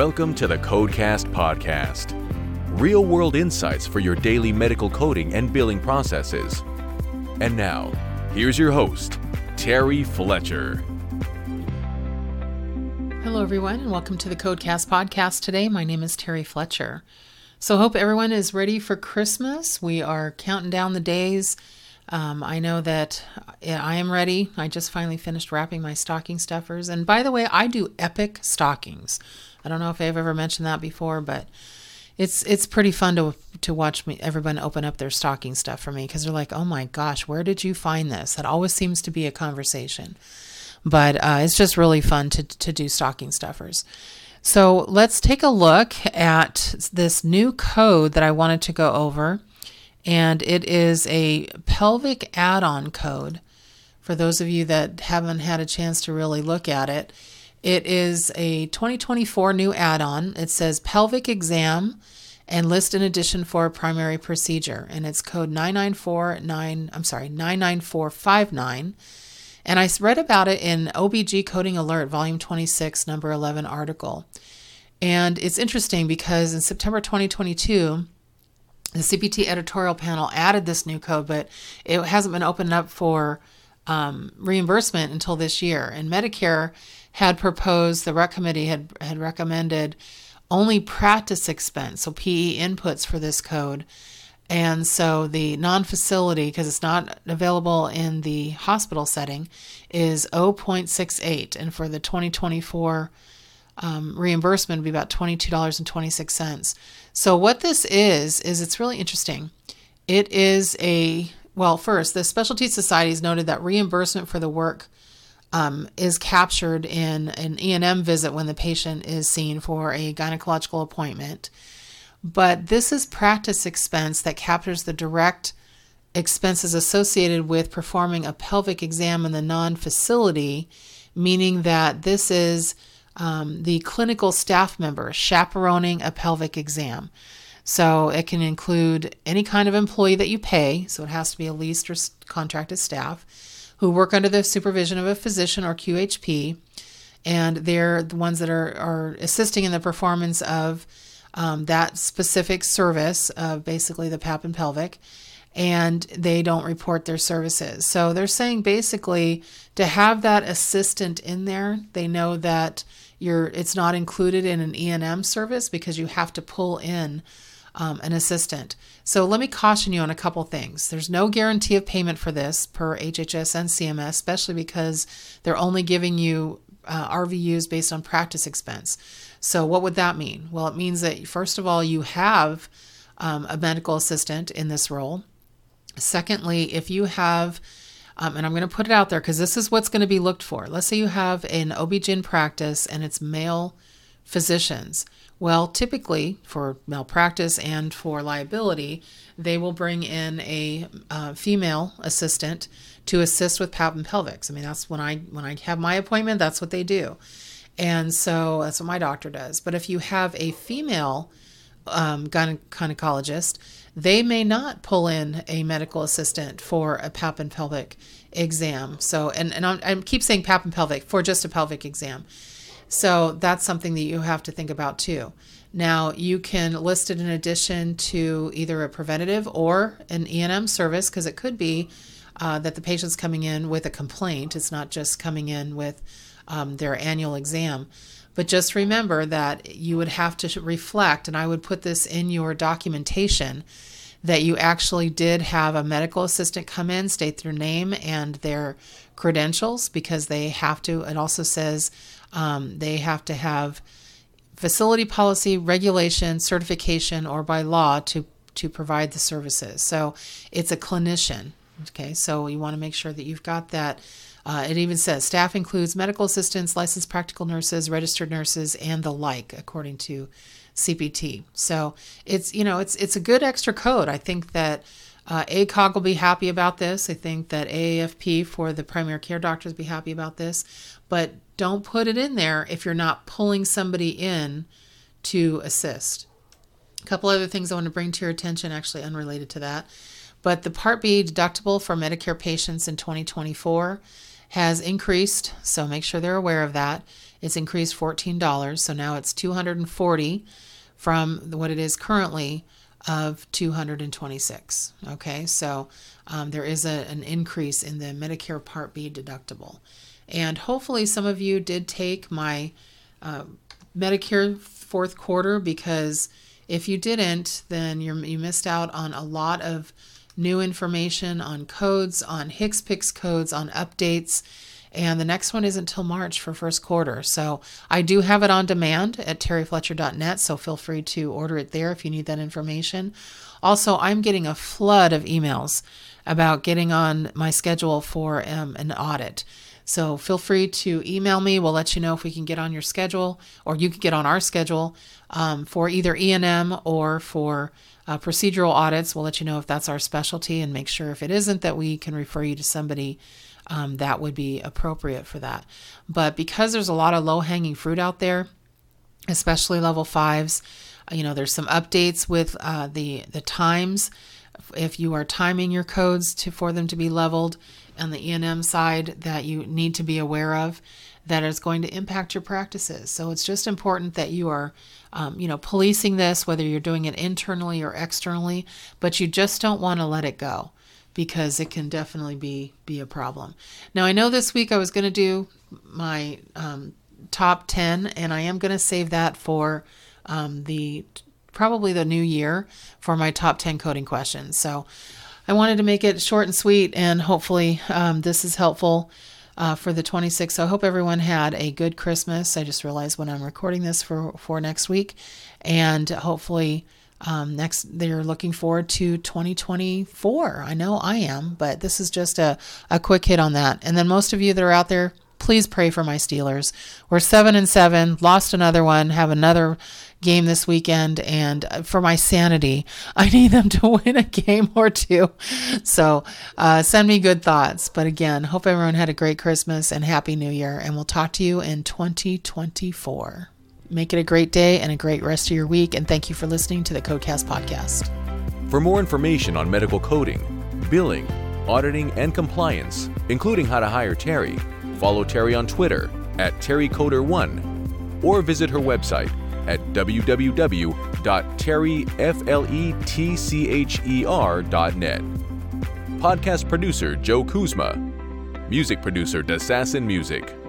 Welcome to the Codecast Podcast. Real world insights for your daily medical coding and billing processes. And now, here's your host, Terry Fletcher. Hello, everyone, and welcome to the Codecast Podcast today. My name is Terry Fletcher. So, hope everyone is ready for Christmas. We are counting down the days. Um, I know that I am ready. I just finally finished wrapping my stocking stuffers. And by the way, I do epic stockings. I don't know if I've ever mentioned that before, but it's it's pretty fun to to watch me everyone open up their stocking stuff for me because they're like, oh my gosh, where did you find this? That always seems to be a conversation, but uh, it's just really fun to to do stocking stuffers. So let's take a look at this new code that I wanted to go over, and it is a pelvic add-on code. For those of you that haven't had a chance to really look at it, it is a 2024 new add on. It says pelvic exam and list in addition for primary procedure. And it's code 9949, I'm sorry, 99459. And I read about it in OBG Coding Alert, volume 26, number 11 article. And it's interesting because in September 2022, the CPT editorial panel added this new code, but it hasn't been opened up for um, reimbursement until this year. And Medicare had proposed, the RUC committee had, had recommended only practice expense, so PE inputs for this code. And so the non facility, because it's not available in the hospital setting, is 0.68. And for the 2024 um, reimbursement, would be about $22.26. So, what this is, is it's really interesting. It is a, well, first, the specialty societies noted that reimbursement for the work um, is captured in an E&M visit when the patient is seen for a gynecological appointment. But this is practice expense that captures the direct expenses associated with performing a pelvic exam in the non facility, meaning that this is um, the clinical staff member chaperoning a pelvic exam. So it can include any kind of employee that you pay, so it has to be a leased or contracted staff who work under the supervision of a physician or QHP, and they're the ones that are, are assisting in the performance of um, that specific service of basically the PAP and pelvic, and they don't report their services. So they're saying basically to have that assistant in there, they know that you're it's not included in an E&M service because you have to pull in um, an assistant. So let me caution you on a couple things. There's no guarantee of payment for this per HHS and CMS, especially because they're only giving you uh, RVUs based on practice expense. So what would that mean? Well, it means that first of all, you have um, a medical assistant in this role. Secondly, if you have um, and I'm going to put it out there because this is what's going to be looked for. Let's say you have an OB-GYN practice and it's male physicians. Well, typically for malpractice and for liability, they will bring in a uh, female assistant to assist with pap and pelvics. I mean, that's when I when I have my appointment, that's what they do, and so that's what my doctor does. But if you have a female um, gynecologist, they may not pull in a medical assistant for a pap and pelvic exam. So, and and I'm, I keep saying pap and pelvic for just a pelvic exam so that's something that you have to think about too. Now, you can list it in addition to either a preventative or an E&M service because it could be uh, that the patient's coming in with a complaint. It's not just coming in with um, their annual exam. But just remember that you would have to reflect, and I would put this in your documentation, that you actually did have a medical assistant come in, state their name and their credentials because they have to. It also says um, they have to have facility policy, regulation, certification, or by law to to provide the services. So it's a clinician. Okay, so you want to make sure that you've got that. Uh, it even says staff includes medical assistants, licensed practical nurses, registered nurses, and the like, according to CPT. So it's you know it's it's a good extra code. I think that uh, ACOG will be happy about this. I think that AAFP for the primary care doctors will be happy about this. But don't put it in there if you're not pulling somebody in to assist. A couple other things I want to bring to your attention, actually unrelated to that. But the Part B deductible for Medicare patients in 2024 has increased, so make sure they're aware of that. It's increased $14, so now it's 240 from what it is currently of 226. Okay, so um, there is a, an increase in the Medicare Part B deductible. And hopefully, some of you did take my uh, Medicare fourth quarter because if you didn't, then you missed out on a lot of new information on codes, on HCPCS codes, on updates. And the next one isn't until March for first quarter. So I do have it on demand at terryfletcher.net. So feel free to order it there if you need that information. Also, I'm getting a flood of emails about getting on my schedule for um, an audit. So feel free to email me. We'll let you know if we can get on your schedule, or you can get on our schedule um, for either E&M or for uh, procedural audits. We'll let you know if that's our specialty, and make sure if it isn't that we can refer you to somebody um, that would be appropriate for that. But because there's a lot of low hanging fruit out there, especially level fives, uh, you know, there's some updates with uh, the the times. If you are timing your codes to for them to be leveled, on the E&M side that you need to be aware of that is going to impact your practices. So it's just important that you are, um, you know, policing this, whether you're doing it internally or externally, but you just don't want to let it go because it can definitely be be a problem. Now I know this week I was going to do my um, top 10 and I am going to save that for um, the probably the new year for my top 10 coding questions. So I wanted to make it short and sweet, and hopefully, um, this is helpful uh, for the 26th. So I hope everyone had a good Christmas. I just realized when I'm recording this for, for next week, and hopefully, um, next they're looking forward to 2024. I know I am, but this is just a, a quick hit on that. And then most of you that are out there, please pray for my Steelers. We're seven and seven, lost another one, have another game this weekend, and for my sanity, I need them to win a game or two. So uh, send me good thoughts. But again, hope everyone had a great Christmas and Happy New Year, and we'll talk to you in 2024. Make it a great day and a great rest of your week, and thank you for listening to the Codecast podcast. For more information on medical coding, billing, auditing, and compliance, including how to hire Terry, follow Terry on Twitter at TerryCoder1 or visit her website at www.terryfletcher.net. Podcast producer Joe Kuzma. Music producer Dassassin Music.